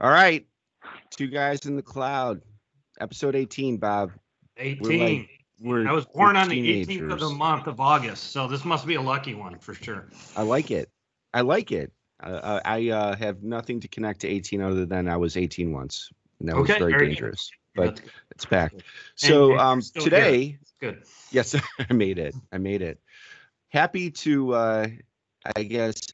All right. Two guys in the cloud. Episode 18, Bob. 18. We're like, we're, I was born on the 18th of the month of August, so this must be a lucky one for sure. I like it. I like it. Uh, I uh, have nothing to connect to 18 other than I was 18 once, and that was Okay, very very good. dangerous. But it's back. So um, today, Good. yes, I made it. I made it. Happy to, uh, I guess,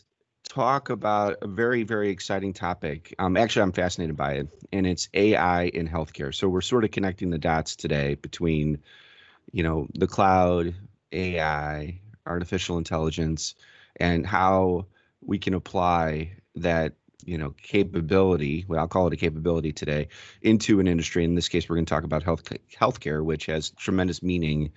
talk about a very, very exciting topic. Um, actually, I'm fascinated by it, and it's AI in healthcare. So we're sort of connecting the dots today between, you know, the cloud, AI, artificial intelligence, and how we can apply that, you know, capability. Well, I'll call it a capability today into an industry. In this case, we're going to talk about health healthcare, which has tremendous meaning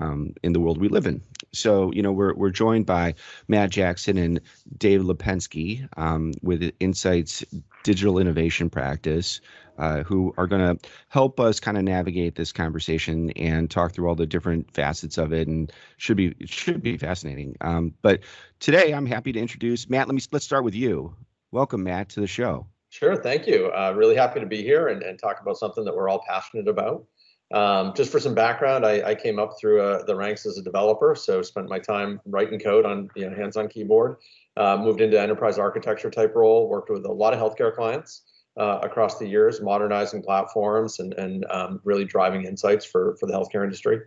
um, in the world we live in. So, you know, we're we're joined by Matt Jackson and Dave Lipensky um, with Insights Digital Innovation Practice, uh, who are going to help us kind of navigate this conversation and talk through all the different facets of it. And should be it should be fascinating. Um, but today, I'm happy to introduce Matt. Let me let's start with you. Welcome, Matt, to the show. Sure, thank you. Uh, really happy to be here and, and talk about something that we're all passionate about. Um, just for some background, I, I came up through uh, the ranks as a developer, so spent my time writing code on you know, hands-on keyboard. Uh, moved into enterprise architecture type role, worked with a lot of healthcare clients uh, across the years, modernizing platforms and, and um, really driving insights for, for the healthcare industry.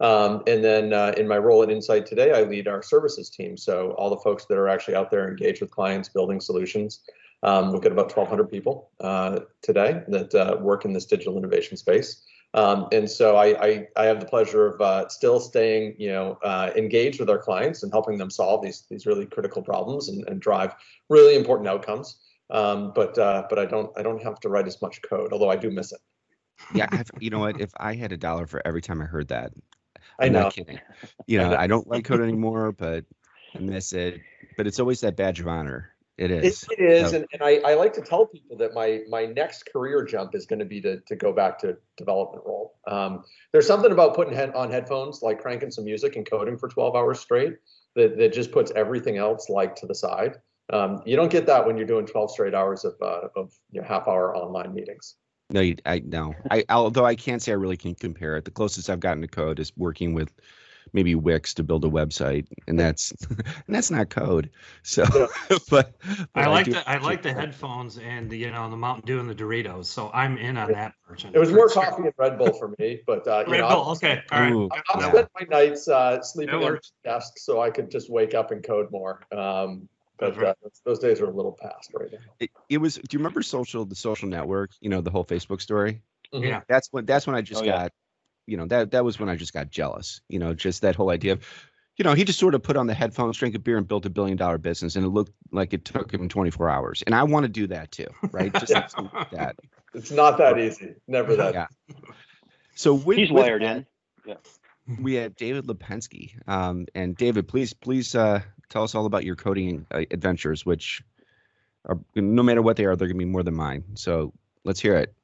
Um, and then uh, in my role at Insight today, I lead our services team. So all the folks that are actually out there engaged with clients, building solutions. Um, we've got about 1,200 people uh, today that uh, work in this digital innovation space. Um, and so I, I, I have the pleasure of uh, still staying, you know, uh, engaged with our clients and helping them solve these these really critical problems and, and drive really important outcomes. Um, but uh, but I don't I don't have to write as much code, although I do miss it. Yeah, I've, you know what? If I had a dollar for every time I heard that, I I'm know. not kidding. You know, I don't like code anymore, but I miss it. But it's always that badge of honor. It It, is. it is, and, and I, I like to tell people that my my next career jump is going to be to to go back to development role. Um, there's something about putting head, on headphones, like cranking some music and coding for 12 hours straight, that that just puts everything else like to the side. Um, you don't get that when you're doing 12 straight hours of uh, of you know, half hour online meetings. No, you, I no. I although I can't say I really can compare it. The closest I've gotten to code is working with maybe Wix to build a website, and that's and that's not code. So, but, but I like do the I like the headphones and the you know the Mountain Dew and the Doritos, so I'm in on that version. It was more coffee and Red Bull for me, but uh, you Red know, Bull. Okay. All right. Ooh, I'll yeah. spend my nights uh, sleeping That on works. the desk so I could just wake up and code more. Um, but uh, those- those days are a little past right now. It, it was. Do you remember social the social network? You know the whole Facebook story. Mhm. Yeah. That's when that's when I just Oh, yeah. got, you know, that that was when I just got jealous. You know, just that whole idea of, you know, he just sort of put on the headphones, drank a beer, and built a billion dollar business, and it looked like it took him 24 hours. And I want to do that too, right? Just Yeah. like that. It's not that easy. Never that. Yeah. So with, He's with wired that, in. We have David Lipensky, um, and David, please, please uh, tell us all about your coding uh, adventures, which are no matter what they are, they're gonna be more than mine. So let's hear it.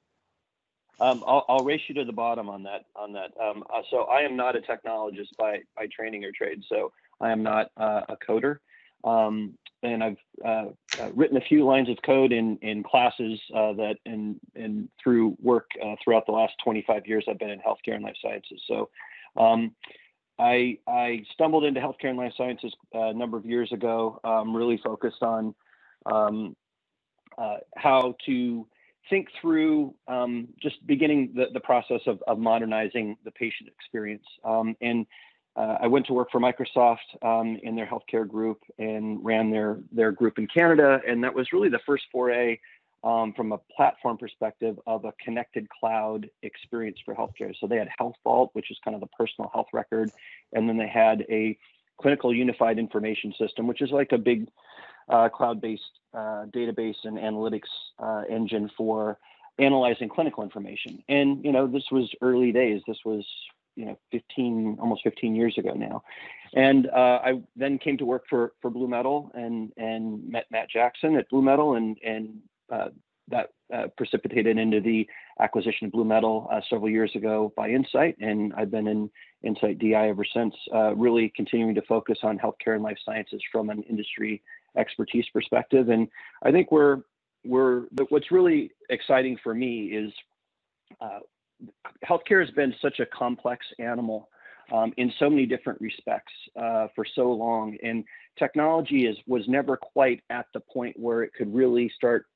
Um, I'll, I'll race you to the bottom on that. On that. Um, uh, so I am not a technologist by by training or trade. So I am not uh, a coder. Um, and I've uh, uh, written a few lines of code in in classes uh, that and and through work uh, throughout the last 25 years I've been in healthcare and life sciences. So um, I I stumbled into healthcare and life sciences a number of years ago. Really focused on um, how to think through um, just beginning the, the process of, of modernizing the patient experience. Um, and uh, I went to work for Microsoft um, in their healthcare group and ran their their group in Canada. And that was really the first foray um, from a platform perspective of a connected cloud experience for healthcare. So they had HealthVault, which is kind of the personal health record, and then they had a clinical unified information system, which is like a big cloud-based uh, database and analytics uh, engine for analyzing clinical information. And you know, this was early days. This was you know 15, almost 15 years ago now. And uh, I then came to work for for BlueMetal and and met Matt Jackson at BlueMetal, and and uh, that uh, precipitated into the acquisition of BlueMetal uh, several years ago by Insight, and I've been in Insight DI ever since. Uh, really continuing to focus on healthcare and life sciences from an industry expertise perspective. And I think we're we're what's really exciting for me is uh, healthcare has been such a complex animal um, in so many different respects uh, for so long, and technology is was never quite at the point where it could really start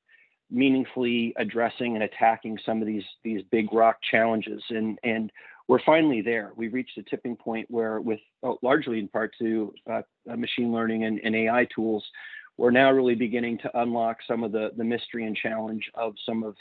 meaningfully addressing and attacking some of these these big rock challenges and and we're finally there. We've reached a tipping point where with oh, largely in part to uh, uh, machine learning and, and, ai tools we're now really beginning to unlock some of the the mystery and challenge of some of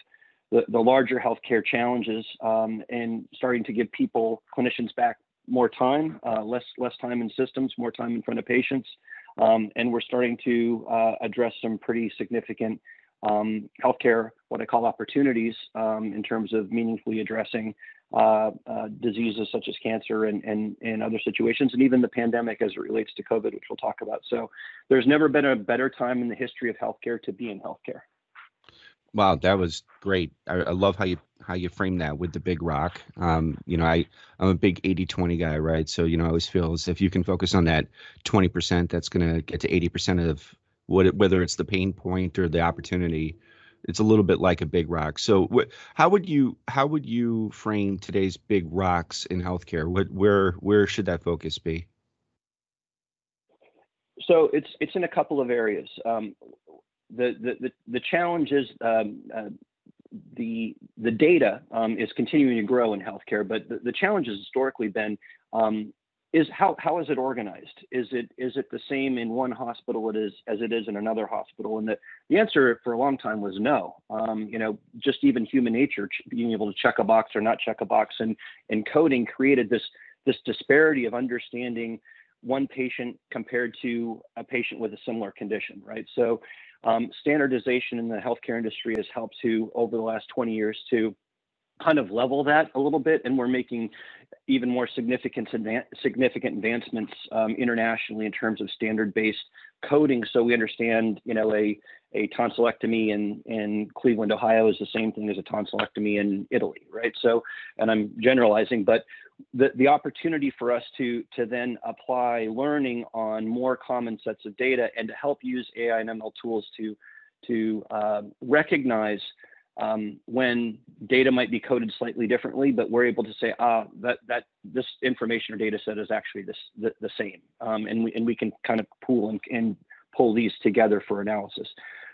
the, the larger healthcare challenges um, and starting to give people clinicians back more time uh, less less time in systems more time in front of patients. Um, and we're starting to uh, address some pretty significant um, healthcare, what I call opportunities um, in terms of meaningfully addressing uh, uh, diseases such as cancer and, and, and other situations, and even the pandemic as it relates to COVID, which we'll talk about. So there's never been a better time in the history of healthcare to be in healthcare. Wow, that was great. I, I love how you how you frame that with the big rock. Um, you know, I I'm a big 80-20 guy, right? So you know, I always feel as if you can focus on that 20%, that's going to get to 80% of what whether it's the pain point or the opportunity it's a little bit like a big rock. So wh- how would you how would you frame today's big rocks in healthcare? What where where should that focus be? So it's it's in a couple of areas. Um, the, the the the challenge is um, uh, the the data um, is continuing to grow in healthcare, but the, the challenge has historically been um, is how how is it organized? Is it is it the same in one hospital it is as it is in another hospital? And the, the answer for a long time was no. Um, you know, just even human nature, being able to check a box or not check a box, and and coding created this this disparity of understanding one patient compared to a patient with a similar condition, right? So um, standardization in the healthcare industry has helped to over the last 20 years to kind of level that a little bit, and we're making even more significant significant advancements um, internationally in terms of standard-based coding. So we understand, you know, a a tonsillectomy in in Cleveland, Ohio, is the same thing as a tonsillectomy in Italy, right? So, and I'm generalizing, but the the opportunity for us to to then apply learning on more common sets of data and to help use AI and ML tools to to uh, recognize um, when data might be coded slightly differently, but we're able to say, ah, that that this information or data set is actually this the, the same, um, and we and we can kind of pool and, and pull these together for analysis.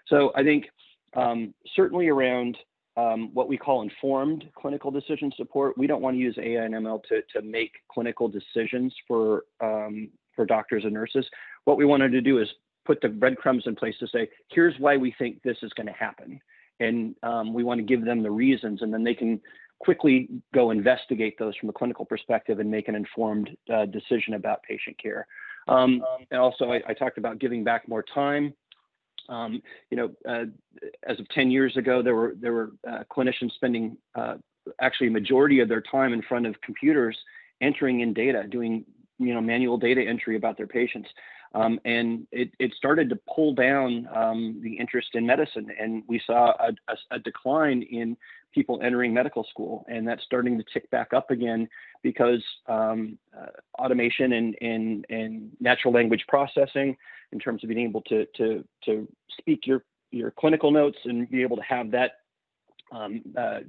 So I think um, certainly around um, what we call informed clinical decision support, we don't want to use AI and ML to to make clinical decisions for um, for doctors and nurses. What we wanted to do is put the breadcrumbs in place to say, here's why we think this is going to happen and um, we want to give them the reasons, and then they can quickly go investigate those from a clinical perspective and make an informed uh, decision about patient care. Um, and also, I, I, talked about giving back more time. Um, you know, uh, as of 10 years ago, there were there were uh, clinicians spending uh, actually a majority of their time in front of computers, entering in data, doing you know manual data entry about their patients. Um, and it, it started to pull down um, the interest in medicine. And we saw a, a, a, decline in people entering medical school. And that's starting to tick back up again because um, uh, automation and, and, and natural language processing, in terms of being able to, to, to speak your, your clinical notes and be able to have that um, uh,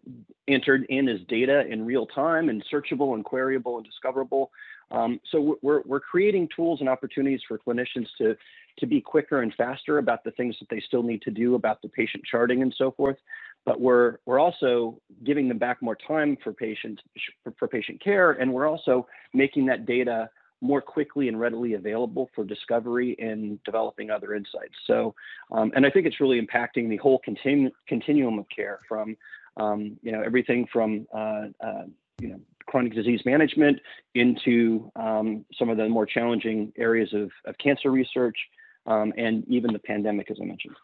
entered in as data in real time and searchable and queryable and discoverable. Um, so we're, we're creating tools and opportunities for clinicians to, to be quicker and faster about the things that they still need to do about the patient charting and so forth. But we're, we're also giving them back more time for patient, for, for patient care, and we're also making that data more quickly and readily available for discovery and developing other insights. So, um, and I think it's really impacting the whole continu- continuum of care from, um, you know, everything from, uh, uh, you know, chronic disease management into um, some of the more challenging areas of, of cancer research um, and even the pandemic, as I mentioned.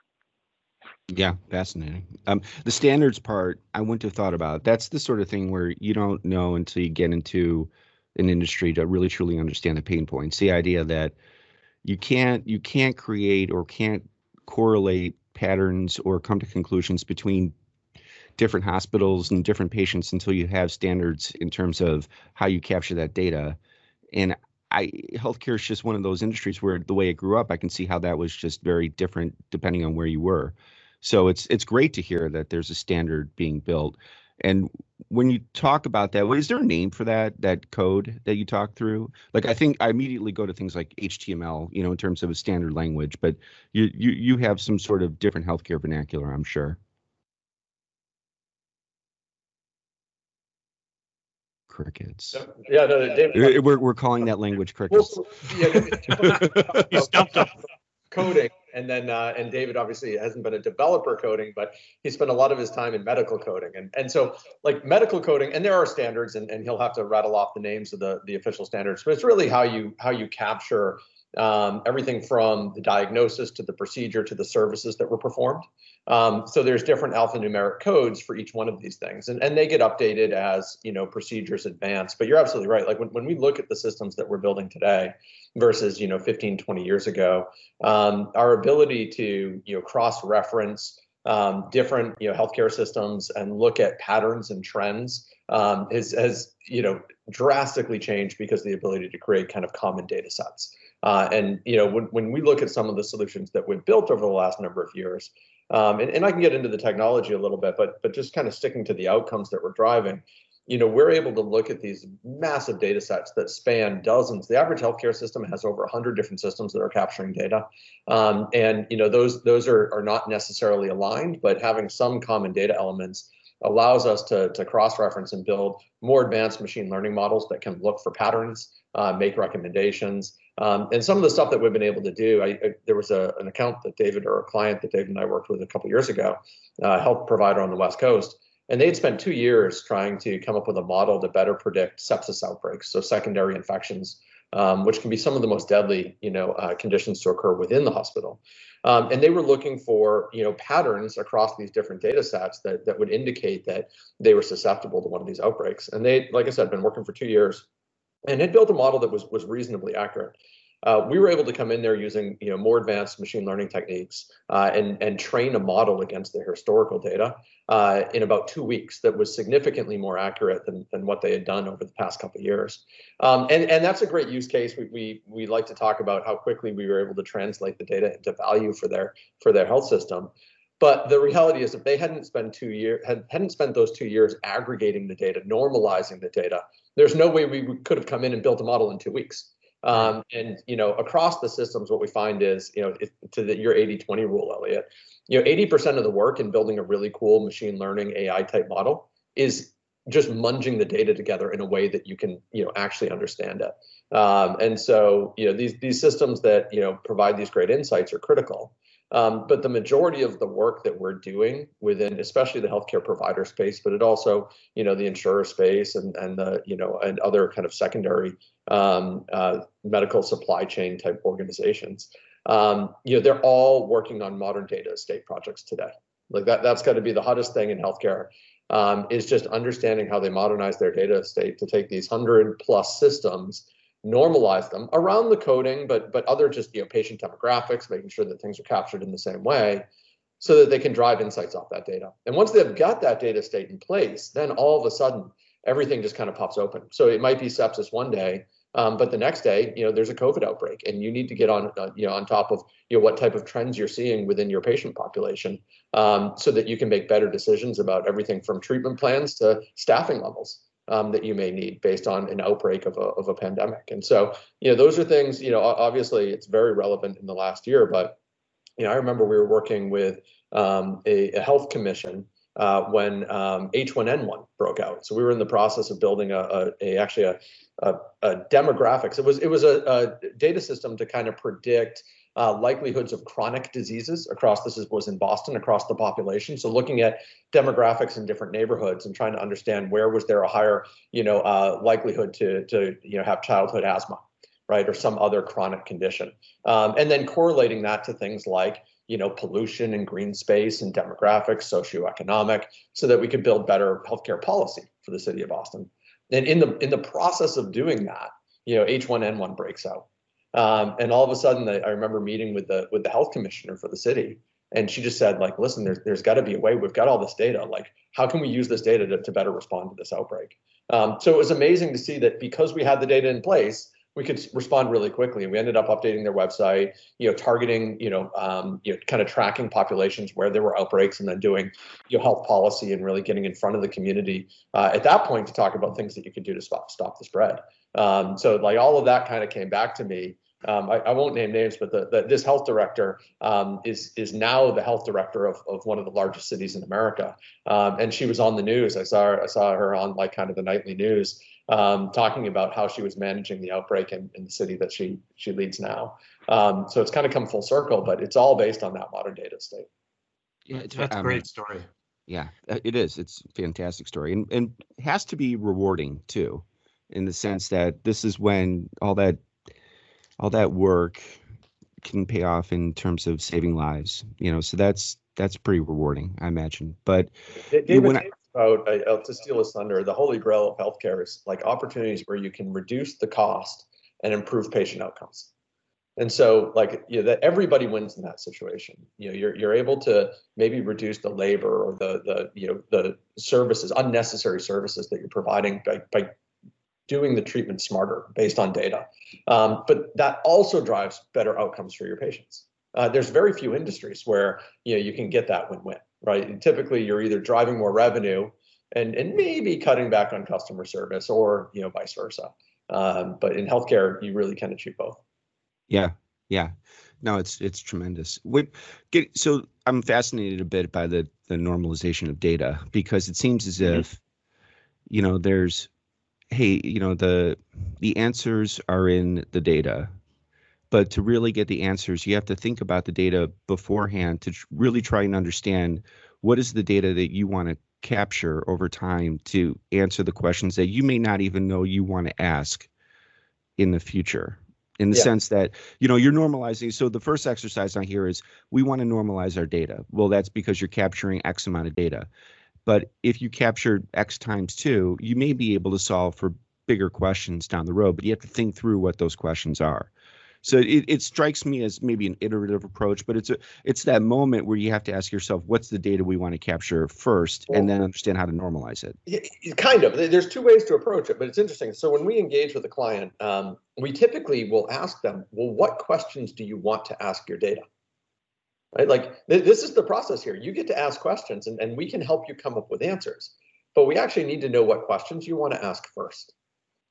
Yeah, fascinating. Um, the standards part, I wouldn't have thought about. That's the sort of thing where you don't know until you get into an industry to really truly understand the pain points. The idea that you can't you can't create or can't correlate patterns or come to conclusions between different hospitals and different patients until you have standards in terms of how you capture that data. And I healthcare is just one of those industries where the way it grew up, I can see how that was just very different depending on where you were. So it's it's great to hear that there's a standard being built. And when you talk about that, is there a name for that that code that you talk through? Like I think I immediately go to things like HTML, you know, in terms of a standard language, but you you you have some sort of different healthcare vernacular, I'm sure. Crickets. Yeah, no, David. We're we're calling that language crickets. Well, yeah, You stumped us. Coding. And then uh, and david obviously hasn't been a developer coding but he spent a lot of his time in medical coding. And and so like medical coding and there are standards and, and he'll have to rattle off the names of the the official standards but it's really how you how you capture um, everything from the diagnosis to the procedure to the services that were performed. Um, so there's different alphanumeric codes for each one of these things, and, and they get updated as you know procedures advance. But you're absolutely right. Like when, when we look at the systems that we're building today versus you know 15, 20 years ago, um, our ability to you know cross-reference um, different you know healthcare systems and look at patterns and trends um, has has you know drastically changed because the ability to create kind of common data sets. Uh, and you know, when, when we look at some of the solutions that we've built over the last number of years, um, and, and I can get into the technology a little bit, but but just kind of sticking to the outcomes that we're driving, you know, we're able to look at these massive data sets that span dozens. The average healthcare system has over 100 different systems that are capturing data, um, and you know those those are are not necessarily aligned, but having some common data elements allows us to, to cross-reference and build more advanced machine learning models that can look for patterns, uh, make recommendations, um, and some of the stuff that we've been able to do, I, I, there was a, an account that David or a client that David and I worked with a couple years ago, uh, health provider on the West Coast, and they'd spent two years trying to come up with a model to better predict sepsis outbreaks, so secondary infections, um, which can be some of the most deadly, you know, uh, conditions to occur within the hospital. Um, and they were looking for, you know, patterns across these different data sets that that would indicate that they were susceptible to one of these outbreaks. And they, like I said, been working for two years and it built a model that was was reasonably accurate. Uh, we were able to come in there using you know more advanced machine learning techniques uh, and and train a model against the historical data uh, in about two weeks that was significantly more accurate than, than what they had done over the past couple of years. Um, and and that's a great use case. We, we we like to talk about how quickly we were able to translate the data into value for their for their health system. But the reality is, if they hadn't spent two years had, hadn't spent those two years aggregating the data, normalizing the data, there's no way we could have come in and built a model in two weeks. Um, and you know, across the systems, what we find is, you know, if, to the, your 80-20 rule, Elliot, you know, 80% of the work in building a really cool machine learning AI type model is just munging the data together in a way that you can, you know, actually understand it. Um, and so, you know, these these systems that you know provide these great insights are critical. Um, but the majority of the work that we're doing within, especially the healthcare provider space, but it also, you know, the insurer space and and the you know and other kind of secondary um, uh, medical supply chain type organizations, um, you know, they're all working on modern data estate projects today. Like that, that's got to be the hottest thing in healthcare. Um, is just understanding how they modernize their data estate to take these hundred plus systems normalize them around the coding, but but other just you know patient demographics, making sure that things are captured in the same way, so that they can drive insights off that data. And once they've got that data estate in place, then all of a sudden everything just kind of pops open. So it might be sepsis one day, um, but the next day, you know, there's a COVID outbreak, and you need to get on, uh, you know, on top of you know what type of trends you're seeing within your patient population, um, so that you can make better decisions about everything from treatment plans to staffing levels um, that you may need based on an outbreak of a, of a pandemic. And so, you know, those are things, you know, obviously it's very relevant in the last year, but, you know, I remember we were working with um, a, a, health commission uh, when um, H1N1 broke out. So we were in the process of building a, a, a actually a, a, demographics. It was it was a, data system to kind of predict uh, likelihoods of chronic diseases across this is, was in Boston across the population. So looking at demographics in different neighborhoods and trying to understand where was there a higher you know uh, likelihood to to you know have childhood asthma, right, or some other chronic condition, um, and then correlating that to things like you know pollution and green space and demographics, socioeconomic, so that we could build better healthcare policy for the city of Boston. And in the in the process of doing that, you know H1N1 breaks out um, and all of a sudden, I remember meeting with the with the health commissioner for the city, and she just said, like, listen, there's there's got to be a way. We've got all this data. Like, how can we use this data to, to better respond to this outbreak? Um, so it was amazing to see that because we had the data in place, we could respond really quickly. And we ended up updating their website, you know, targeting, you know, um, you know, kind of tracking populations where there were outbreaks, and then doing, you know, health policy and really getting in front of the community uh, at that point to talk about things that you could do to stop stop the spread. Um, so like all of that kind of came back to me. Um, I, I, won't name names, but the, the this health director um, is is now the health director of, of one of the largest cities in America, um, and she was on the news. I saw her, I saw her on like kind of the nightly news, um, talking about how she was managing the outbreak in, in the city that she she leads now. Um, so it's kind of come full circle, but it's all based on that modern data estate. Yeah, that's a great story. Yeah, uh, it is. It's a fantastic story, and and has to be rewarding too, in the sense that this is when all that all that work can pay off in terms of saving lives. You know, so that's that's pretty rewarding, I imagine. But David, when I, about uh, to steal a thunder, the holy grail of healthcare is like opportunities where you can reduce the cost and improve patient outcomes. And so, like, you know, that everybody wins in that situation. You know, you're you're able to maybe reduce the labor or the the you know the services, unnecessary services that you're providing by by doing the treatment smarter based on data. Um, but that also drives better outcomes for your patients. Uh, there's very few industries where you know you can get that win-win right? And typically, you're either driving more revenue and and maybe cutting back on customer service, or you know, vice versa. Um, but in healthcare, you really can achieve both. Yeah, yeah. No, it's it's tremendous. We get so I'm fascinated a bit by the the normalization of data because it seems as mm-hmm. if you know there's hey you know the the answers are in the data but to really get the answers you have to think about the data beforehand to really try and understand what is the data that you want to capture over time to answer the questions that you may not even know you want to ask in the future. In the yeah. sense that you know you're normalizing so the first exercise on here is we want to normalize our data. Well that's because you're capturing x amount of data. But if you capture x times 2 you may be able to solve for bigger questions down the road but you have to think through what those questions are so it, it strikes me as maybe an iterative approach, but it's a it's that moment where you have to ask yourself, what's the data we want to capture first, well, and then understand how to normalize it. Kind of. There's two ways to approach it, but it's interesting. So when we engage with a client, um, we typically will ask them, well, what questions do you want to ask your data? Right? Like th- this is the process here. You get to ask questions, and, and we can help you come up with answers. But we actually need to know what questions you want to ask first.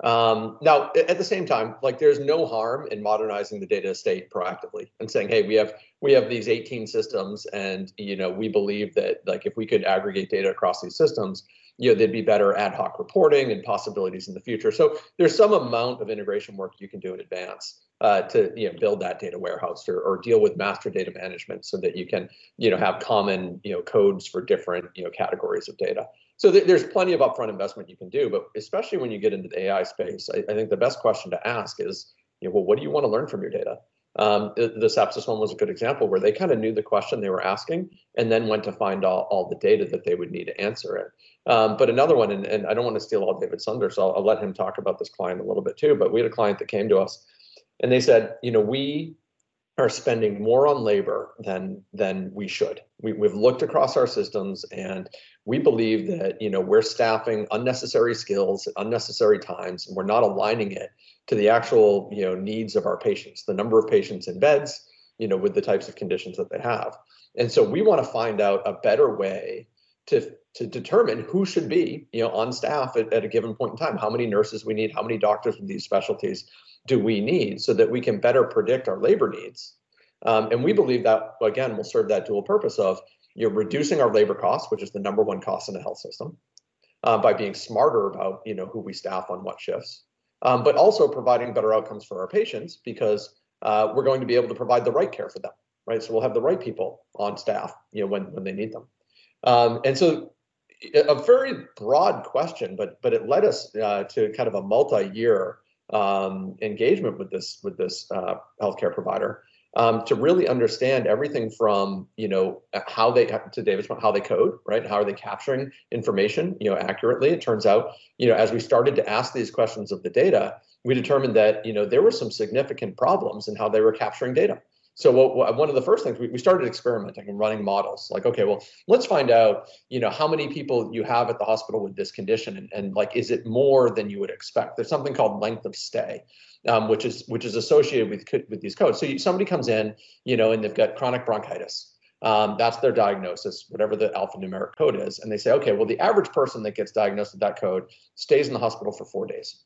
Um, now, at the same time, like there's no harm in modernizing the data estate proactively and saying, hey, we have we have these 18 systems, and you know we believe that like if we could aggregate data across these systems, you know there'd be better ad hoc reporting and possibilities in the future. So there's some amount of integration work you can do in advance uh, to you know build that data warehouse or, or deal with master data management so that you can you know have common you know codes for different you know categories of data. So th- there's plenty of upfront investment you can do, but especially when you get into the AI space, I, I think the best question to ask is, you know, well, what do you want to learn from your data? Um, the, the sepsis one was a good example where they kind of knew the question they were asking and then went to find all, all the data that they would need to answer it. Um, but another one, and, and I don't want to steal all David Sunder, so I'll, I'll let him talk about this client a little bit too. But we had a client that came to us and they said, you know, we are spending more on labor than than we should. We, we've looked across our systems and we believe that you know we're staffing unnecessary skills at unnecessary times and we're not aligning it to the actual you know needs of our patients, the number of patients in beds, you know, with the types of conditions that they have. And so we want to find out a better way to to determine who should be you know on staff at, at a given point in time how many nurses we need how many doctors with these specialties do we need so that we can better predict our labor needs. Um, and we believe that, again, will serve that dual purpose of you're reducing our labor costs, which is the number one cost in the health system, uh, by being smarter about you know who we staff on what shifts, um, but also providing better outcomes for our patients because uh, we're going to be able to provide the right care for them, right? So we'll have the right people on staff, you know, when when they need them. Um, and so a very broad question, but but it led us uh, to kind of a multi-year um, engagement with this with this uh, healthcare provider um, to really understand everything from you know how they to David's point how they code right how are they capturing information you know accurately. It turns out you know as we started to ask these questions of the data, we determined that you know there were some significant problems in how they were capturing data. So what, one of the first things we, we started experimenting and running models like okay well let's find out you know how many people you have at the hospital with this condition and, and like is it more than you would expect there's something called length of stay um, which is which is associated with with these codes so you, somebody comes in you know and they've got chronic bronchitis um, that's their diagnosis, whatever the alphanumeric code is. And they say, okay, well, the average person that gets diagnosed with that code stays in the hospital for four days.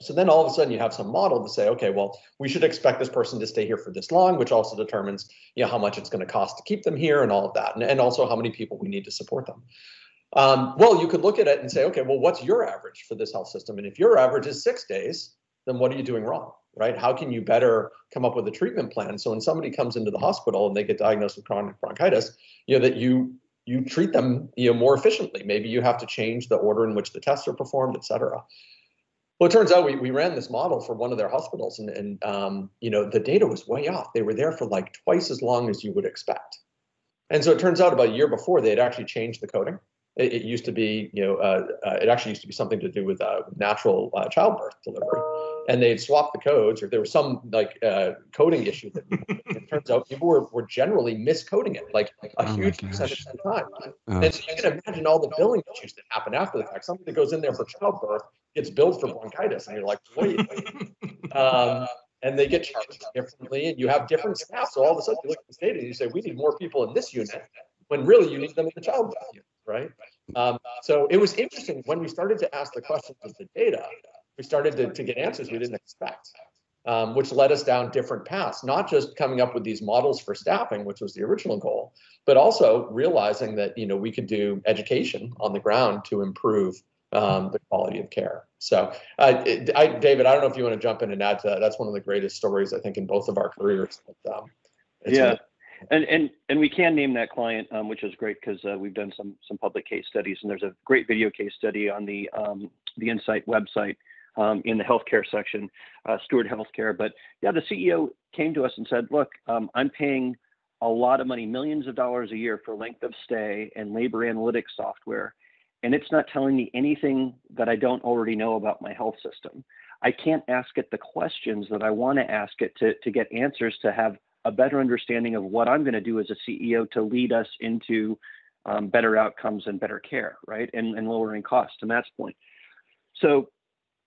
So then all of a sudden you have some model to say, okay, well, we should expect this person to stay here for this long, which also determines, you know, how much it's going to cost to keep them here and all of that, and, and also how many people we need to support them. Um, well, you could look at it and say, okay, well, what's your average for this health system? And if your average is six days, then what are you doing wrong, right? How can you better come up with a treatment plan? So when somebody comes into the hospital and they get diagnosed with chronic bronchitis, you know, that you you treat them, you know, more efficiently. Maybe you have to change the order in which the tests are performed, et cetera. Well, it turns out we, we ran this model for one of their hospitals, and, and um, you know the data was way off. They were there for like twice as long as you would expect. And so it turns out about a year before they had actually changed the coding. It, it used to be, you know, uh, uh, it actually used to be something to do with uh, natural uh, childbirth delivery, and they'd swap the codes, or there was some like uh, coding issue that it turns out people were, were generally miscoding it, like, like a Oh huge percentage of the time. Oh. And so you can imagine all the billing issues that happen after the fact. Somebody that goes in there for childbirth gets billed for bronchitis, and you're like, wait, wait. Um, and they get charged differently, and you have different staff. So all of a sudden, you look at the data and you say, we need more people in this unit, when really you need them in the childbirth unit, right? Um, so it was interesting when we started to ask the questions of the data, we started to, to get answers we didn't expect. Um, which led us down different paths, not just coming up with these models for staffing, which was the original goal, but also realizing that you know we could do education on the ground to improve um, the quality of care. So, uh, it, I, David, I don't know if you want to jump in and add to that. That's one of the greatest stories I think in both of our careers. But, um, Yeah. really- And and and we can name that client, um, which is great because uh, we've done some some public case studies, and there's a great video case study on the um, the Insight website um, in the healthcare section, uh, Steward Healthcare. But yeah, the CEO came to us and said, "Look, um, I'm paying a lot of money, millions of dollars a year for length of stay and labor analytics software, and it's not telling me anything that I don't already know about my health system. I can't ask it the questions that I want to ask it to to get answers to have." A better understanding of what I'm going to do as a CEO to lead us into um, better outcomes and better care, right? And, and lowering costs to Matt's point. So,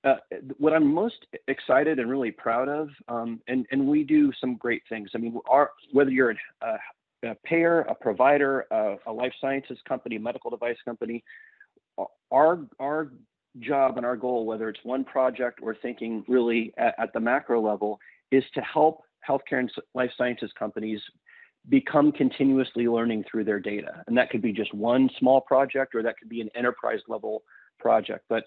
uh, what I'm most excited and really proud of, um, and, and we do some great things. I mean, our, whether you're a, a payer, a provider, a, a life sciences company, medical device company, our, our job and our goal, whether it's one project or thinking really at, at the macro level, is to help healthcare and life sciences companies become continuously learning through their data. And that could be just one small project or that could be an enterprise level project. But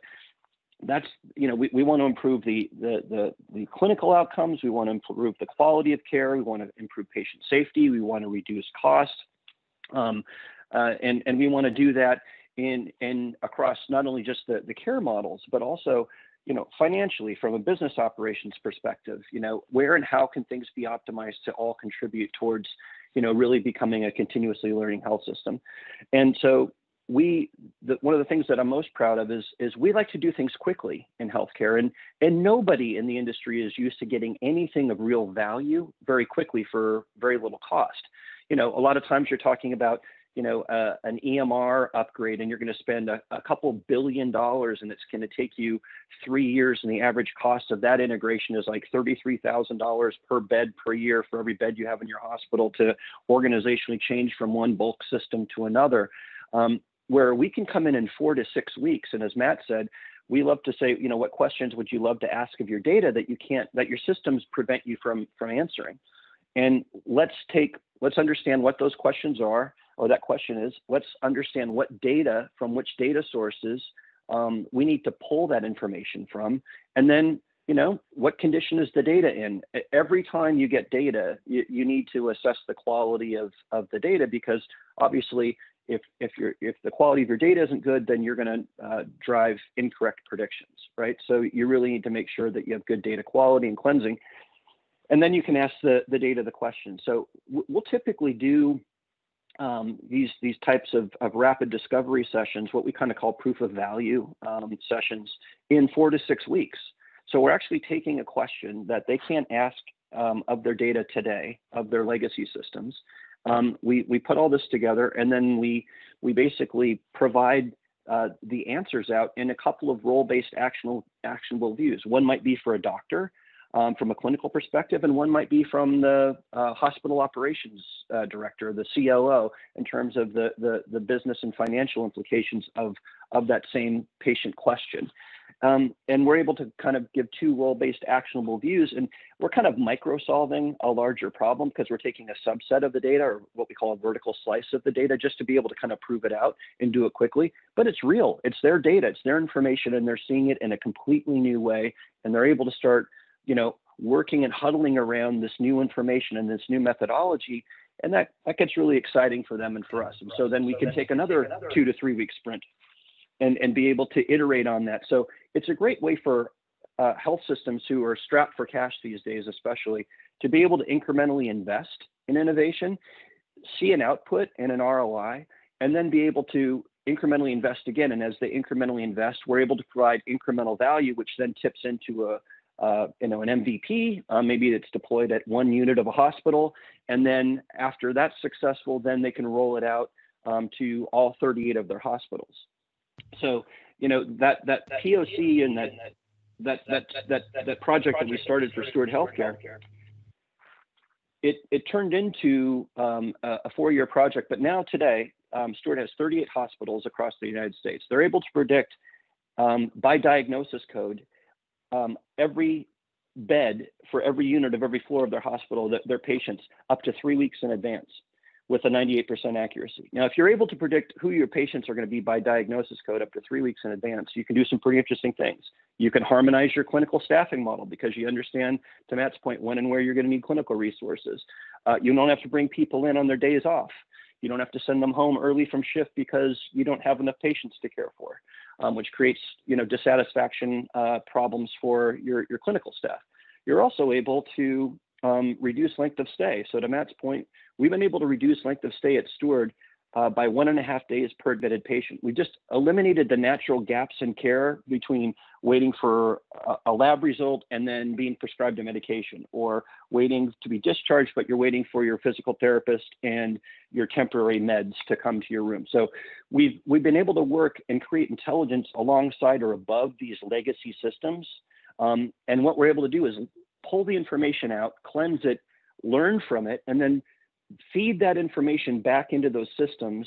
that's, you know, we, we want to improve the, the, the, the clinical outcomes. We want to improve the quality of care. We want to improve patient safety. We want to reduce cost. Um, uh, and, and we want to do that in, in across not only just the, the care models, but also you know, financially from a business operations perspective, you know, where and how can things be optimized to all contribute towards, you know, really becoming a continuously learning health system. And so we, the, one of the things that I'm most proud of is, is we like to do things quickly in healthcare and, and nobody in the industry is used to getting anything of real value very quickly for very little cost. You know, a lot of times you're talking about, you know, uh, an EMR upgrade and you're going to spend a, a couple billion dollars and it's going to take you three years and the average cost of that integration is like $33,000 per bed per year for every bed you have in your hospital to organizationally change from one bulk system to another. Um, where we can come in in four to six weeks. And as Matt said, we love to say, you know, what questions would you love to ask of your data that you can't, that your systems prevent you from, from answering? And let's take, let's understand what those questions are or that question is, let's understand what data from which data sources um, we need to pull that information from. And then, you know, what condition is the data in? Every time you get data, you, you need to assess the quality of, of the data because obviously if, if, you if the quality of your data isn't good, then you're going to uh, drive incorrect predictions, right? So you really need to make sure that you have good data quality and cleansing. And then you can ask the, the data the question. So we'll typically do um, these these types of, of rapid discovery sessions, what we kind of call proof of value um, sessions, in four to six weeks. So we're actually taking a question that they can't ask um, of their data today, of their legacy systems. Um, we, we put all this together and then we, we basically provide uh, the answers out in a couple of role-based actionable, actionable views. One might be for a doctor um, from a clinical perspective, and one might be from the uh, hospital operations uh, director, the COO, in terms of the, the, the business and financial implications of, of that same patient question. Um, and we're able to kind of give two role-based actionable views, and we're kind of micro-solving a larger problem because we're taking a subset of the data, or what we call a vertical slice of the data, just to be able to kind of prove it out and do it quickly. But it's real; it's their data, it's their information, and they're seeing it in a completely new way, and they're able to start, you know, working and huddling around this new information and this new methodology. And that, that gets really exciting for them and for us. And so then we can take another two to three week sprint and, and be able to iterate on that. So it's a great way for uh, health systems who are strapped for cash these days, especially, to be able to incrementally invest in innovation, see an output and an ROI, and then be able to incrementally invest again. And as they incrementally invest, we're able to provide incremental value, which then tips into a uh, you know, an MVP, uh, maybe it's deployed at one unit of a hospital, and then after that's successful, then they can roll it out um, to all 38 of their hospitals. So, you know, that that POC and that that that that that project that we started for Steward Healthcare, it it turned into um, a four-year project. But now today, um, has 38 hospitals across the United States. They're able to predict um, by diagnosis code um, every bed for every unit of every floor of their hospital, their patients, up to three weeks in advance with a 98% accuracy. Now, if you're able to predict who your patients are going to be by diagnosis code up to three weeks in advance, you can do some pretty interesting things. You can harmonize your clinical staffing model because you understand, to Matt's point, when and where you're going to need clinical resources. Uh, you don't have to bring people in on their days off. You don't have to send them home early from shift because you don't have enough patients to care for, um, which creates you know dissatisfaction uh, problems for your, your clinical staff. You're also able to um, reduce length of stay. So to Matt's point, we've been able to reduce length of stay at Steward uh, by one and a half days per admitted patient. We just eliminated the natural gaps in care between waiting for a, a, lab result and then being prescribed a medication, or waiting to be discharged, but you're waiting for your physical therapist and your temporary meds to come to your room. So we've we've been able to work and create intelligence alongside or above these legacy systems. Um, and what we're able to do is pull the information out, cleanse it, learn from it, and then feed that information back into those systems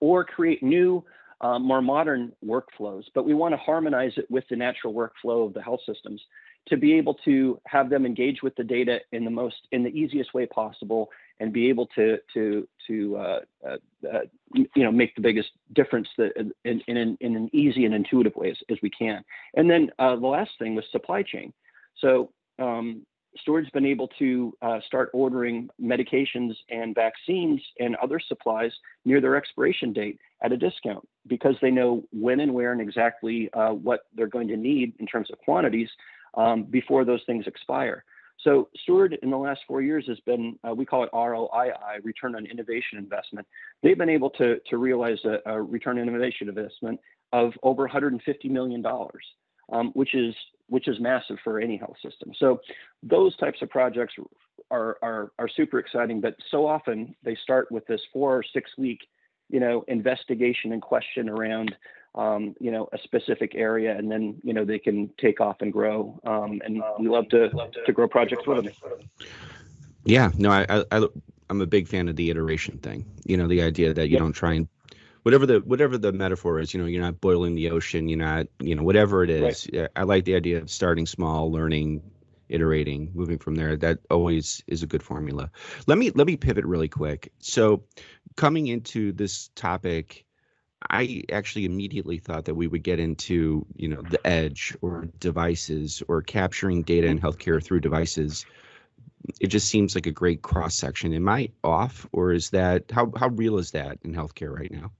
or create new, uh, more modern workflows. But we want to harmonize it with the natural workflow of the health systems to be able to have them engage with the data in the most, in the easiest way possible and be able to, to, to uh, uh, uh you know, make the biggest difference that in, in, an, in an easy and intuitive way as, as we can. And then uh, the last thing was supply chain. So um, Steward's been able to uh, start ordering medications and vaccines and other supplies near their expiration date at a discount because they know when and where and exactly uh, what they're going to need in terms of quantities um, before those things expire. So Steward in the last four years has been, uh, we call it ROII, return on innovation investment. They've been able to, to realize a, a return on innovation investment of over $150 million, um, which is which is massive for any health system. So those types of projects are, are, are super exciting, but so often they start with this four or six week, you know, investigation and question around, um, you know, a specific area, and then, you know, they can take off and grow. Um, and we love to, to grow projects with them. Yeah, no, I, I, I'm a big fan of the iteration thing. You know, the idea that you yep. don't try and whatever the whatever the metaphor is you know you're not boiling the ocean you're not you know whatever it is. Right. i like the idea of starting small learning iterating moving from there. That always is a good formula. Let me let me pivot really quick. So coming into this topic i actually immediately thought that we would get into you know the edge or devices or capturing data in healthcare through devices. It just seems like a great cross section am i off or is that how how real is that in healthcare right now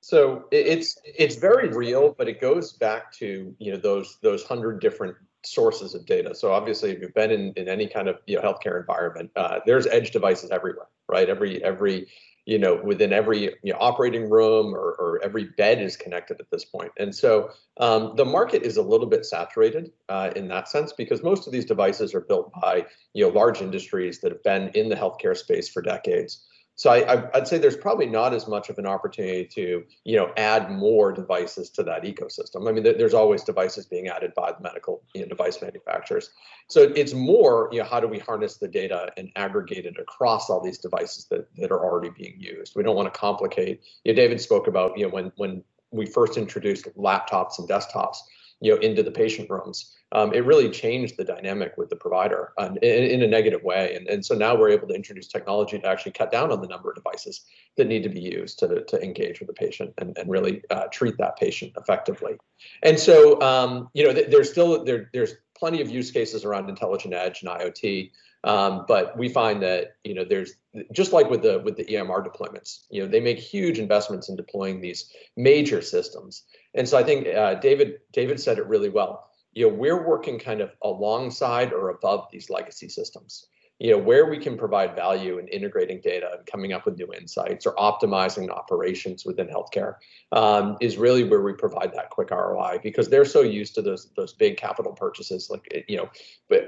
so it's it's very real, but it goes back to you know those those hundred different sources of data. So obviously, if you've been in, in any kind of you know, healthcare environment, uh, there's edge devices everywhere, right? Every every you know, within every you know, operating room or, or every bed is connected at this point. And so um, the market is a little bit saturated uh, in that sense because most of these devices are built by you know large industries that have been in the healthcare space for decades. So I, would say there's probably not as much of an opportunity to, you know, add more devices to that ecosystem. I mean, there's always devices being added by the medical you know, device manufacturers. So it's more, you know, how do we harness the data and aggregate it across all these devices that, that are already being used? We don't want to complicate. You know, David spoke about, you know, when when we first introduced laptops and desktops, you know, into the patient rooms um, it really changed the dynamic with the provider um, in, in, a negative way. And, and so now we're able to introduce technology to actually cut down on the number of devices that need to be used to, to engage with the patient and, and really uh, treat that patient effectively. And so, um, you know, th- there's still there, there's plenty of use cases around intelligent edge and IoT. Um, but we find that you know there's just like with the with the EMR deployments, you know they make huge investments in deploying these major systems, and so I think uh, David David said it really well you know, we're working kind of alongside or above these legacy systems. You know, where we can provide value in integrating data and coming up with new insights or optimizing operations within healthcare um, is really where we provide that quick ROI because they're so used to those those big capital purchases, like you know,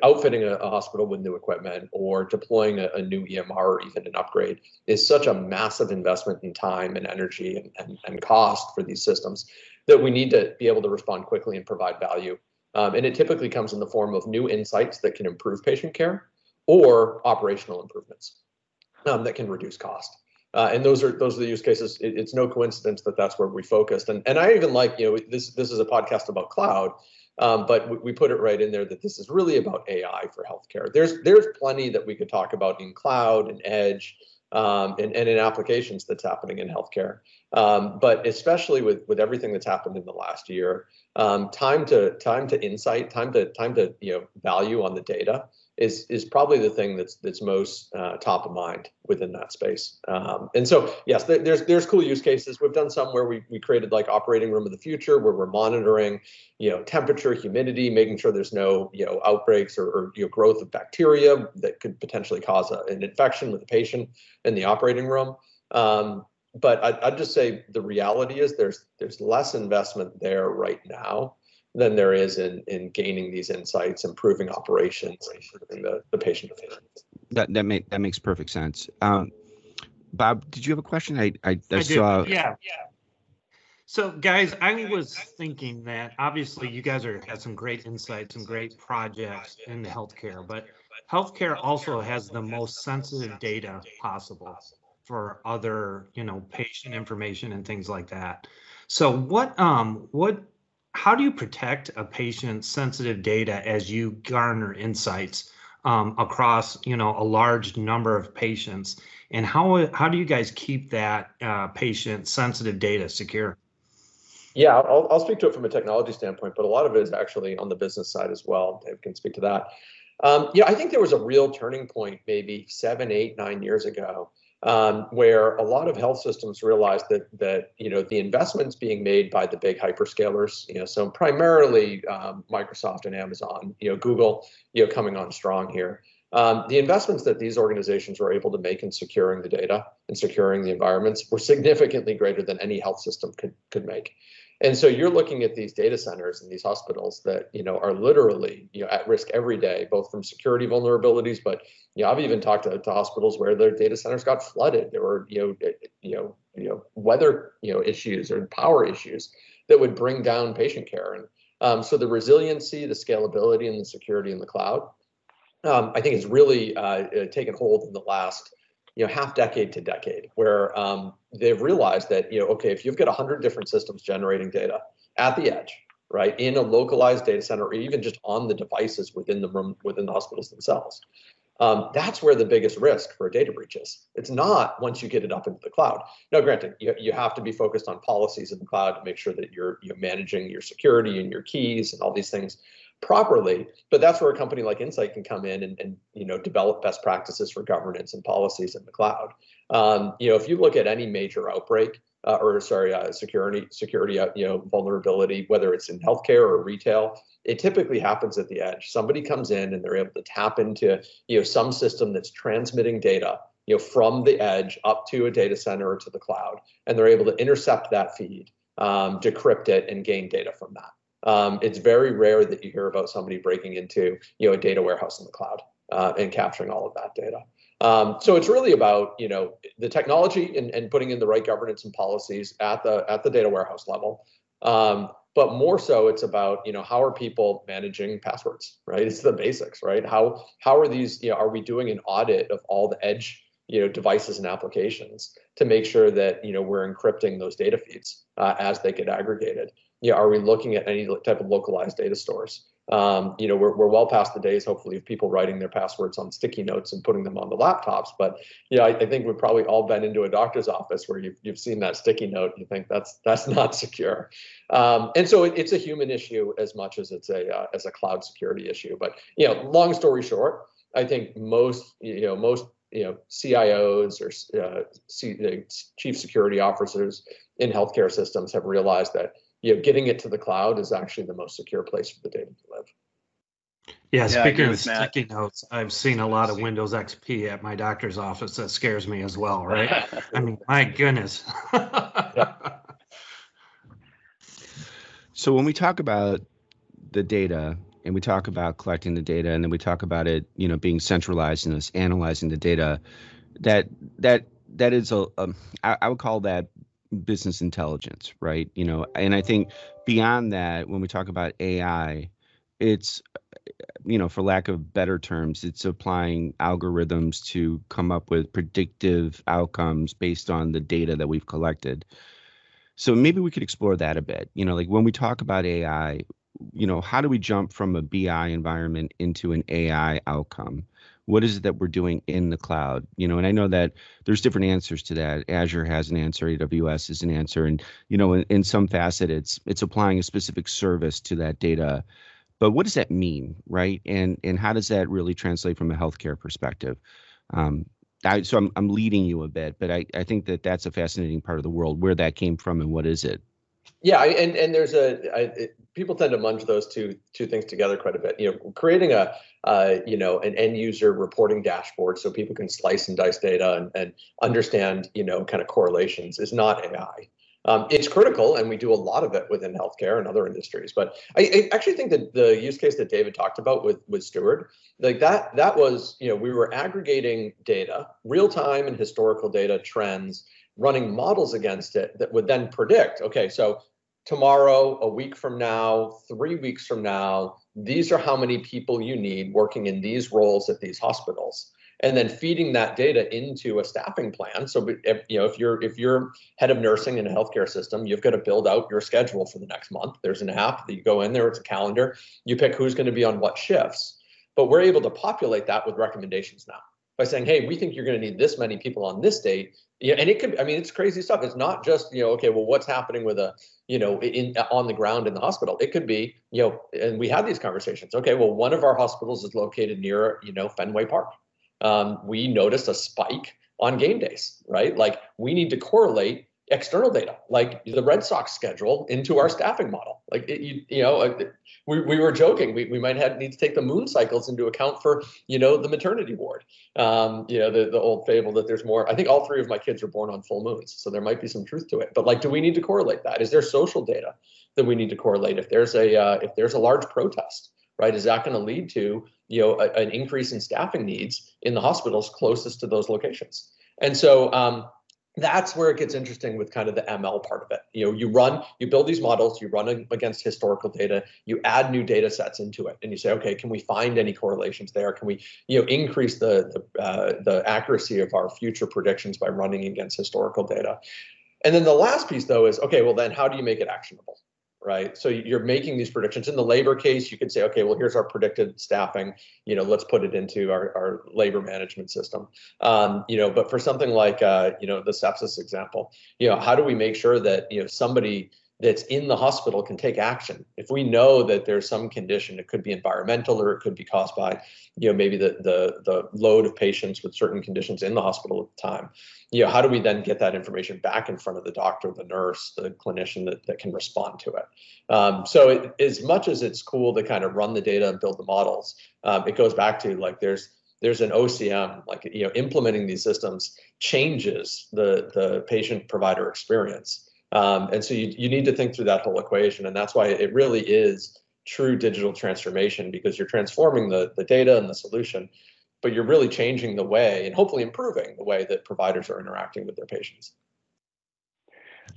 outfitting a, a hospital with new equipment or deploying a, a, new EMR or even an upgrade is such a massive investment in time and energy and, and, and cost for these systems that we need to be able to respond quickly and provide value. Um, and it typically comes in the form of new insights that can improve patient care or operational improvements um, that can reduce cost. Uh, and those are those are the use cases. It, it's no coincidence that that's where we focused. And and I even like you know this this is a podcast about cloud, um, but we, we, put it right in there that this is really about AI for healthcare. There's there's plenty that we could talk about in cloud and edge um, and, and in applications that's happening in healthcare. Um, but especially with with everything that's happened in the last year, um, time to time to insight, time to time to you know value on the data is is probably the thing that's that's most uh, top of mind within that space. Um, and so yes, th- there's there's cool use cases. We've done some where we we created like operating room of the future where we're monitoring you know temperature, humidity, making sure there's no you know outbreaks or, or you know growth of bacteria that could potentially cause a, an infection with the patient in the operating room. Um, but I, I'd just say the reality is there's there's less investment there right now than there is in in gaining these insights, improving operations, improving the, the patient efficiency. That that make that makes perfect sense. Um, Bob, did you have a question? I I, I, I saw. Yeah, yeah. So, guys, I was thinking that obviously you guys are had some great insights, some great projects in the healthcare, but healthcare also has the most sensitive data possible for other, you know, patient information and things like that. So what um what how do you protect a patient's sensitive data as you garner insights um, across you know a large number of patients? And how how do you guys keep that uh, patient sensitive data secure? Yeah I'll, I'll speak to it from a technology standpoint but a lot of it is actually on the business side as well. Dave can speak to that. Um, i think there was a real turning point maybe seven eight nine years ago um, where a lot of health systems realized that that you know the investments being made by the big hyperscalers, you know, so primarily um, Microsoft and Amazon, you know, Google, you know, coming on strong here. Um, the investments that these organizations were able to make in securing the data and securing the environments were significantly greater than any health system could could make. And so you're looking at these data centers and these hospitals that you know are literally you know at risk every day, both from security vulnerabilities, but you know I've even talked to, to hospitals where their data centers got flooded. There were you know you know you know weather you know issues or power issues that would bring down patient care. And um, so the resiliency, the scalability, and the security in the cloud, um, I think has really uh, uh taken hold in the last you know half decade to decade where um, they've realized that you know okay if you've got 100 different systems generating data at the edge right in a localized data center or even just on the devices within the room within the hospitals themselves um, that's where the biggest risk for a data breach is. It's not once you get it up into the cloud. Now granted you, you have to be focused on policies in the cloud to make sure that you're you're managing your security and your keys and all these things properly but that's where a company like Insight can come in and, and you know develop best practices for governance and policies in the cloud um, you know if you look at any major outbreak uh, or sorry uh, security security uh, you know vulnerability whether it's in healthcare or retail it typically happens at the edge somebody comes in and they're able to tap into you know some system that's transmitting data you know, from the edge up to a data center or to the cloud, and they're able to intercept that feed, um, decrypt it, and gain data from that. Um, it's very rare that you hear about somebody breaking into you know a data warehouse in the cloud uh, and capturing all of that data. Um, so it's really about you know the technology and, and putting in the right governance and policies at the at the data warehouse level. Um, but more so it's about you know how are people managing passwords right it's the basics right how how are these you know are we doing an audit of all the edge you know devices and applications to make sure that you know we're encrypting those data feeds uh, as they get aggregated you know, are we looking at any type of localized data stores um, you know, we're, we're well past the days, hopefully, of people writing their passwords on sticky notes and putting them on the laptops. But yeah, I, I, think we've probably all been into a doctor's office where you've, you've seen that sticky note. You think that's that's not secure, um, and so it, it's a human issue as much as it's a uh, as a cloud security issue. But you know, long story short, I think most you know most you know CIOs or uh, C, chief security officers in healthcare systems have realized that you know, getting it to the cloud is actually the most secure place for the data to live. Yeah, yeah speaking of sticky notes, I've seen a lot of Windows XP at my doctor's office. That scares me as well, right? I mean, my goodness. so when we talk about the data and we talk about collecting the data and then we talk about it, you know, being centralized and us analyzing the data, that that that is a, a I, I would call that business intelligence, right? You know, and I think beyond that, when we talk about AI, it's you know, for lack of better terms, it's applying algorithms to come up with predictive outcomes based on the data that we've collected. So maybe we could explore that a bit. You know, like when we talk about AI, you know, how do we jump from a BI environment into an AI outcome? What is it that we're doing in the cloud? You know and i know that there's different answers to that. Azure has an answer aws is an answer and you know in, in some facet it's it's applying a specific service to that data. But what does that mean right? And and how does that really translate from a healthcare perspective? Um, I, so I'm, I'm leading you a bit but I, I think that that's a fascinating part of the world where that came from and what is it yeah, and and there's a I, it, people tend to munge those two two things together quite a bit. You know, creating a uh, you know an end user reporting dashboard so people can slice and dice data and, and understand you know kind of correlations is not AI. Um, it's critical, and we do a lot of it within healthcare and other industries. But I, I, actually think that the use case that David talked about with with Steward, like that, that was you know we were aggregating data, real time and historical data trends, running models against it that would then predict. Okay, so tomorrow, a week from now, three weeks from now, these are how many people you need working in these roles at these hospitals. And then feeding that data into a staffing plan. So if, you know if you're if you're head of nursing in a healthcare system you've got to build out your schedule for the next month. There's an app that you go in there it's a calendar. You pick who's going to be on what shifts. But we're able to populate that with recommendations now by saying hey we think you're going to need this many people on this date yeah, and it could. I mean, it's crazy stuff. It's not just you know, okay, well, what's happening with a you know in on the ground in the hospital? It could be you know, and we had these conversations. Okay, well, one of our hospitals is located near you know Fenway Park. Um, we noticed a spike on game days, right? Like we need to correlate external data, like the Red Sox schedule, into our staffing model. Like it, you, you know, we, we were joking. We, we might have need to take the moon cycles into account for you know the maternity ward. Um, you know the the old fable that there's more. I think all three of my kids are born on full moons, so there might be some truth to it. But like, do we need to correlate that? Is there social data that we need to correlate? If there's a uh, if there's a large protest, right? Is that going to lead to you know a, an increase in staffing needs in the hospitals closest to those locations? And so um, that's where it gets interesting with kind of the ML part of it. You know, you run, you build these models, you run against historical data, you add new data sets into it, and you say, okay, can we find any correlations there? Can we, you know, increase the the, uh, the accuracy of our future predictions by running against historical data? And then the last piece, though, is okay. Well, then how do you make it actionable? Right? So you're making these predictions. In the labor case, you could say, okay, well, here's our predicted staffing. You know, let's put it into our, our labor management system. Um, you know, but for something like, uh, you know, the sepsis example, you know, how do we make sure that, you know, somebody that's in the hospital can take action. If we know that there's some condition, it could be environmental or it could be caused by, you know, maybe the the the load of patients with certain conditions in the hospital at the time. You know, how do we then get that information back in front of the doctor, the nurse, the clinician that, that can respond to it? Um, so it, as much as it's cool to kind of run the data and build the models, um, it goes back to like there's there's an OCM, like you know, implementing these systems changes the the patient provider experience. Um, and so you, you need to think through that whole equation. And that's why it really is true digital transformation because you're transforming the, the data and the solution, but you're really changing the way and hopefully improving the way that providers are interacting with their patients.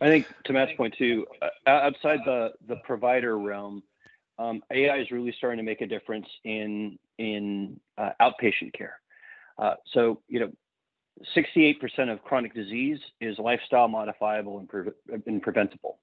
I think to Matt's point too, uh, outside the, the provider realm, um, AI is really starting to make a difference in in uh, outpatient care. Uh, so you know, 68% of chronic disease is lifestyle modifiable and, pre- and preventable.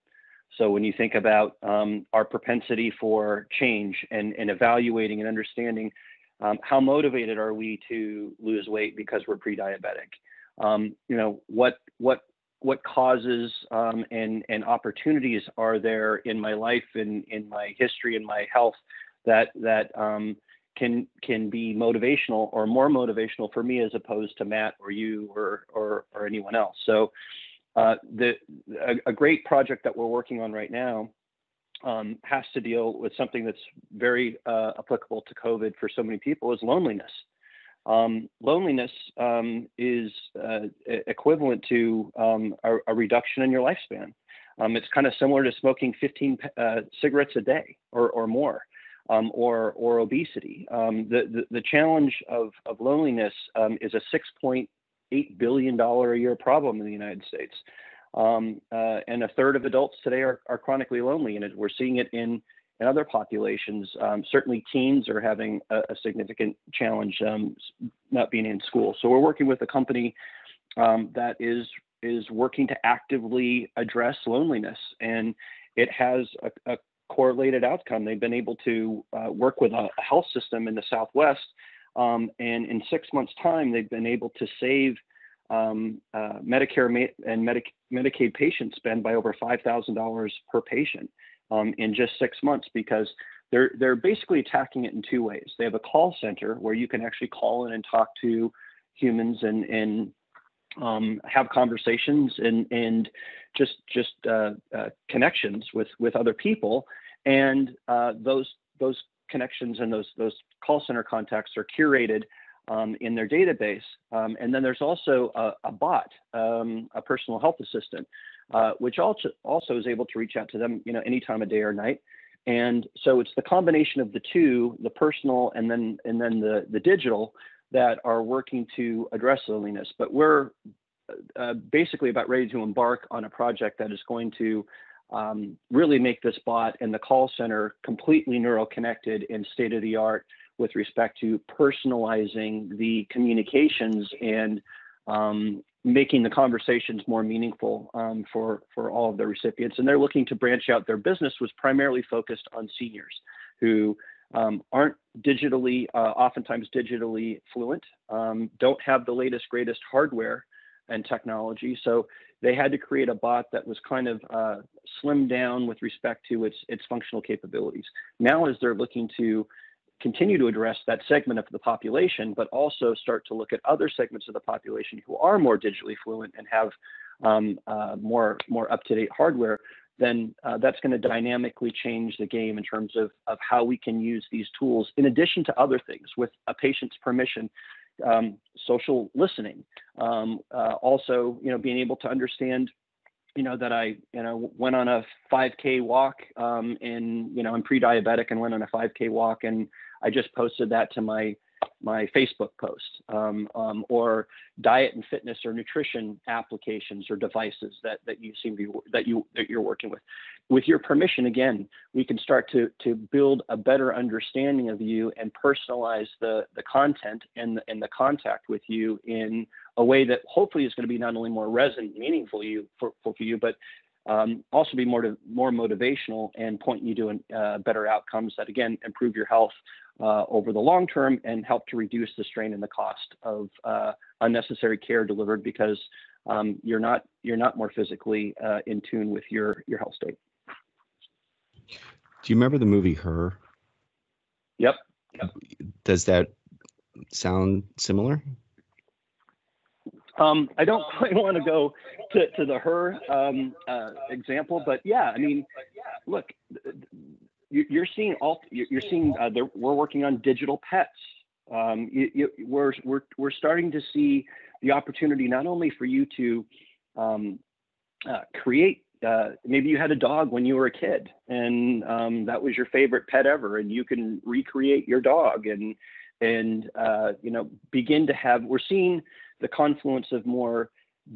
So when you think about um, our propensity for change and, and evaluating and understanding um, how motivated are we to lose weight because we're pre-diabetic, um, you know what what what causes um, and and opportunities are there in my life and in my history and my health that that um, can can be motivational or more motivational for me as opposed to Matt or you or or, or anyone else. So uh, the a, a, great project that we're working on right now um, has to deal with something that's very uh, applicable to COVID for so many people is loneliness. Um, loneliness um, is uh, equivalent to um, a, a, reduction in your lifespan. Um, it's kind of similar to smoking 15 uh, cigarettes a day or, or more um, or or obesity. Um, the, the, the challenge of of loneliness um, is a 6.8 billion dollar a year problem in the United States, um, uh, and a third of adults today are, are chronically lonely, and we're seeing it in in other populations. Um, certainly, teens are having a, a significant challenge um, not being in school. So we're working with a company that is is working to actively address loneliness and it has a, a correlated outcome. They've been able to uh, work with a, health system in the Southwest, um, and in six months' time, they've been able to save um, uh, Medicare and Medic- Medicaid patient spend by over five thousand dollars per patient um, in just six months because they're they're basically attacking it in two ways. They have a call center where you can actually call in and talk to humans and and um, have conversations and and just just uh, uh, connections with with other people and uh, those those connections and those those call center contacts are curated um, in their database. Um, and then there's also a, a bot, um, a personal health assistant, uh, which also also is able to reach out to them, you know, any time of day or night. And so it's the combination of the two, the personal and then and then the the digital, that are working to address loneliness. But we're uh, basically about ready to embark on a project that is going to um, really make this bot and the call center completely neural connected and state of the art with respect to personalizing the communications and um, making the conversations more meaningful um, for for all of the recipients. And they're looking to branch out. Their business was primarily focused on seniors who um, aren't digitally, uh, oftentimes digitally fluent, um, don't have the latest greatest hardware and technology. So they had to create a bot that was kind of uh, slimmed down with respect to its its functional capabilities. Now, as they're looking to continue to address that segment of the population, but also start to look at other segments of the population who are more digitally fluent and have um, uh, more more up to date hardware, then uh, that's going to dynamically change the game in terms of, of how we can use these tools in addition to other things with a patient's permission um, social listening. Um, uh, also, you know, being able to understand, you know, that I, you know, went on a 5K walk um, and, you know, I'm pre-diabetic and went on a 5K walk and I just posted that to my my Facebook post, um, um, or diet and fitness or nutrition applications or devices that that you seem to be, that you that you're working with. With your permission, again, we can start to to build a better understanding of you and personalize the the content and and the contact with you in a way that hopefully is going to be not only more resonant, meaningful you for, for you, but um, also be more to, more motivational and point you to uh, better outcomes that again improve your health uh, over the long term and help to reduce the strain and the cost of uh, unnecessary care delivered because um, you're not you're not more physically uh, in tune with your your health state. Do you remember the movie Her? Yep. yep. Does that sound similar? Um, I don't quite want to go to, to the her um, uh, example, but yeah, I mean, look, you're seeing all you're seeing uh, we're working on digital pets. Um, you, you, we're, we're, we're starting to see the opportunity not only for you to um, uh, create uh, maybe you had a dog when you were a kid and um, that was your favorite pet ever and you can recreate your dog and and uh, you know begin to have we're seeing the confluence of more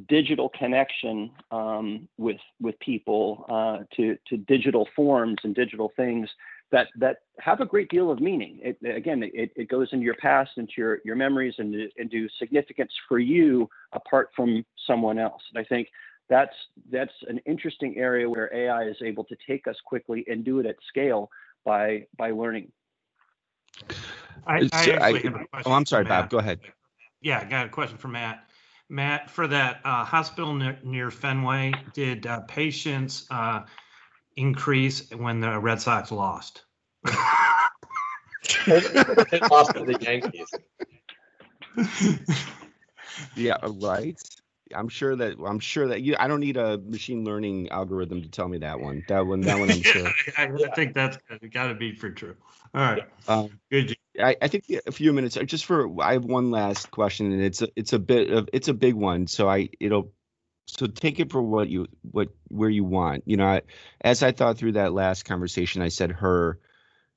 digital connection um, with with people uh, to to digital forms and digital things that that have a great deal of meaning. It, again, it, it goes into your past, into your your memories, and into significance for you apart from someone else. And I think that's that's an interesting area where AI is able to take us quickly and do it at scale by by learning. I, I, I oh, I'm sorry, Bob. Go ahead. Yeah, I got a question for Matt. Matt, for that uh, hospital near, near, Fenway, did uh, patients uh, increase when the Red Sox lost? they lost to the Yankees. yeah, right. I'm sure that I'm sure that you. I don't need a machine learning algorithm to tell me that one. That one. That one. I'm sure. I think that's got to be for true. All right. Um, Good. I, I think a few minutes. Uh, just for I have one last question, and it's a, it's a bit of it's a big one. So I it'll so take it for what you what where you want. You know, I, as I thought through that last conversation, I said her,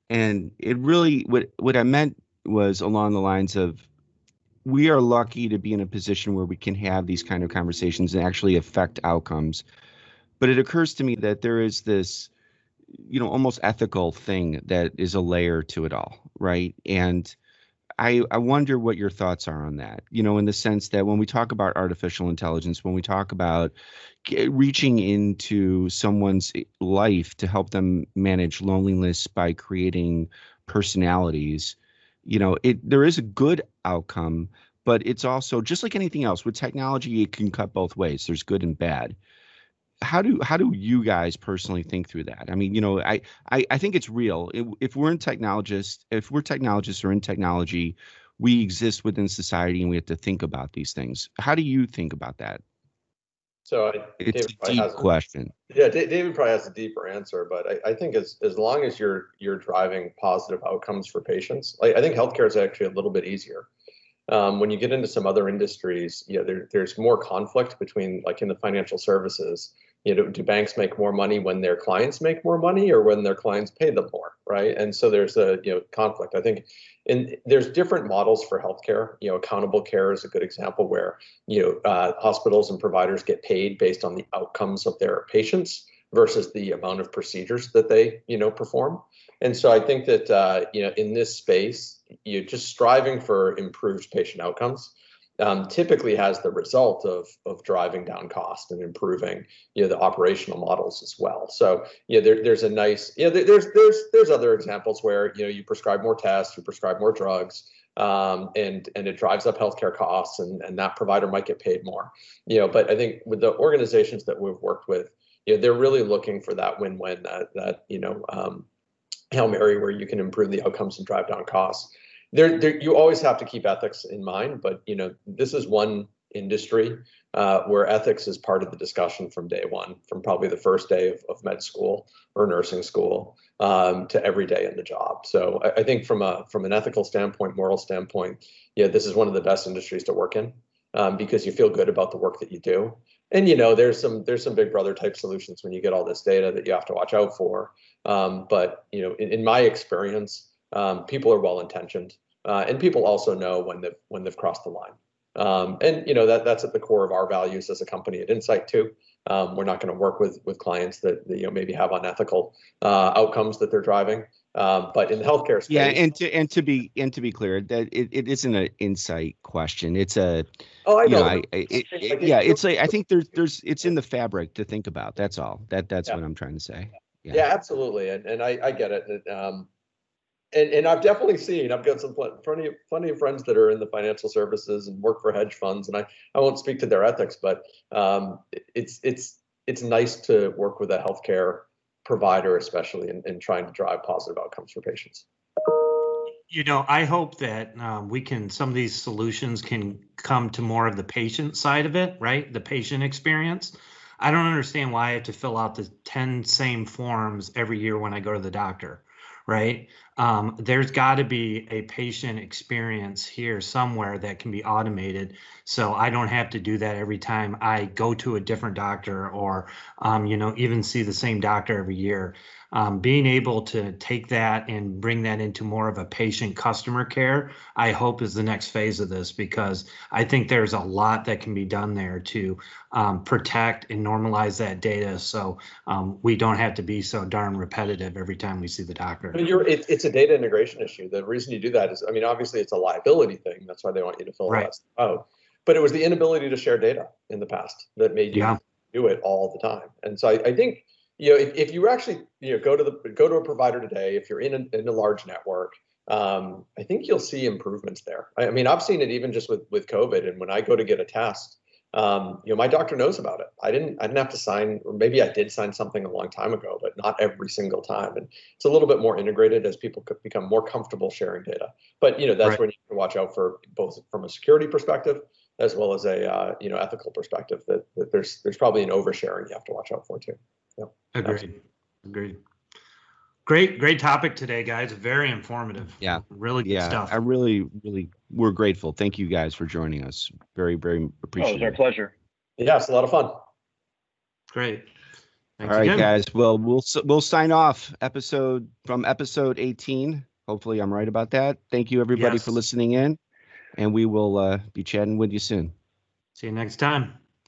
and it really what what I meant was along the lines of we are lucky to be in a position where we can have these kind of conversations and actually affect outcomes. But it occurs to me that there is this, you know, almost ethical thing that is a layer to it all, right? And I, I wonder what your thoughts are on that, you know, in the sense that when we talk about artificial intelligence, when we talk about reaching into someone's eh, life to help them manage loneliness by creating personalities, you know it there is a good outcome but it's also just like anything else with technology it can cut both ways there's good and bad how do how do you guys personally think through that i mean you know i i, I think it's real if, if we're in technologists if we're technologists or in technology we exist within society and we have to think about these things how do you think about that so I, it's David a deep question. Yeah, David probably has a deeper answer, but I, I, think as as long as you're you're driving positive outcomes for patients, like I think healthcare is actually a little bit easier. Um, when you get into some other industries, you know, there, there's more conflict between like in the financial services. You know, do banks make more money when their clients make more money or when their clients pay them more, right? And so there's a you know conflict. I think and there's different models for healthcare. You know, accountable care is a good example where you know uh, hospitals and providers get paid based on the outcomes of their patients versus the amount of procedures that they you know perform. And so I think that uh, you know in this space, you're just striving for improved patient outcomes um, typically has the result of of driving down cost and improving you know the operational models as well. So yeah, there, there's a nice yeah there, there's there's there's other examples where you know you prescribe more tests, you prescribe more drugs, um, and and it drives up healthcare costs, and and that provider might get paid more. You know, but I think with the organizations that we've worked with, you know, they're really looking for that win-win that that you know um, hail mary where you can improve the outcomes and drive down costs there, there, you always have to keep ethics in mind, but you know, this is one industry uh, where ethics is part of the discussion from day one, from probably the first day of, of med school or nursing school um, to every day in the job. So I, I, think from a from an ethical standpoint, moral standpoint, yeah, this is one of the best industries to work in um, because you feel good about the work that you do. And you know, there's some there's some big brother type solutions when you get all this data that you have to watch out for. Um, but you know, in, in my experience, um, people are well intentioned, uh, and people also know when they've when they've crossed the line. Um, and you know that that's at the core of our values as a company at Insight too. Um, we're not going to work with with clients that, that, you know maybe have unethical uh, outcomes that they're driving. Um, but in the healthcare space, yeah, and to and to be and to be clear, that it, it isn't an insight question. It's a oh, I know. Know I, it, it, yeah, it's like I think there's there's it's in the fabric to think about. That's all. That that's yeah. what I'm trying to say. Yeah, yeah absolutely, and and I, I get it. Um, and and I've definitely seen I've got some plenty of plenty of friends that are in the financial services and work for hedge funds, and I I won't speak to their ethics, but um, it's it's it's nice to work with a healthcare provider, especially in, in trying to drive positive outcomes for patients. You know, I hope that um, we can some of these solutions can come to more of the patient side of it, right? The patient experience. I don't understand why I have to fill out the 10 same forms every year when I go to the doctor right? Um, there's got to be a patient experience here somewhere that can be automated. So I don't have to do that every time I go to a different doctor or, um, you know, even see the same doctor every year um, being able to take that and bring that into more of a patient customer care, I hope is the next phase of this because I think there's a lot that can be done there to um, protect and normalize that data so um, we don't have to be so darn repetitive every time we see the doctor. It, it's a data integration issue. The reason you do that is, I mean, obviously it's a liability thing. That's why they want you to fill right. that out. But it was the inability to share data in the past that made you yeah. do it all the time. And so I, I think you know, if, if you actually you know go to the go to a provider today, if you're in a, in a large network, um, I think you'll see improvements there. I, I, mean, I've seen it even just with with COVID, and when I go to get a test, um, you know, my doctor knows about it. I didn't I didn't have to sign, or maybe I did sign something a long time ago, but not every single time. And it's a little bit more integrated as people become more comfortable sharing data. But you know, that's right. when you can watch out for both from a security perspective as well as a uh, you know ethical perspective. That, that there's there's probably an oversharing you have to watch out for too. Yep. Agreed. Agreed. Great, great topic today, guys. Very informative. Yeah. Really good yeah, stuff. I really, really, we're grateful. Thank you guys for joining us. Very, very appreciate oh, it. was our pleasure. Yeah, it's a lot of fun. Great. Thanks All right, again. guys. Well, we'll we'll sign off episode from episode 18. Hopefully, I'm right about that. Thank you, everybody, yes. for listening in, and we will uh, be chatting with you soon. See you next time.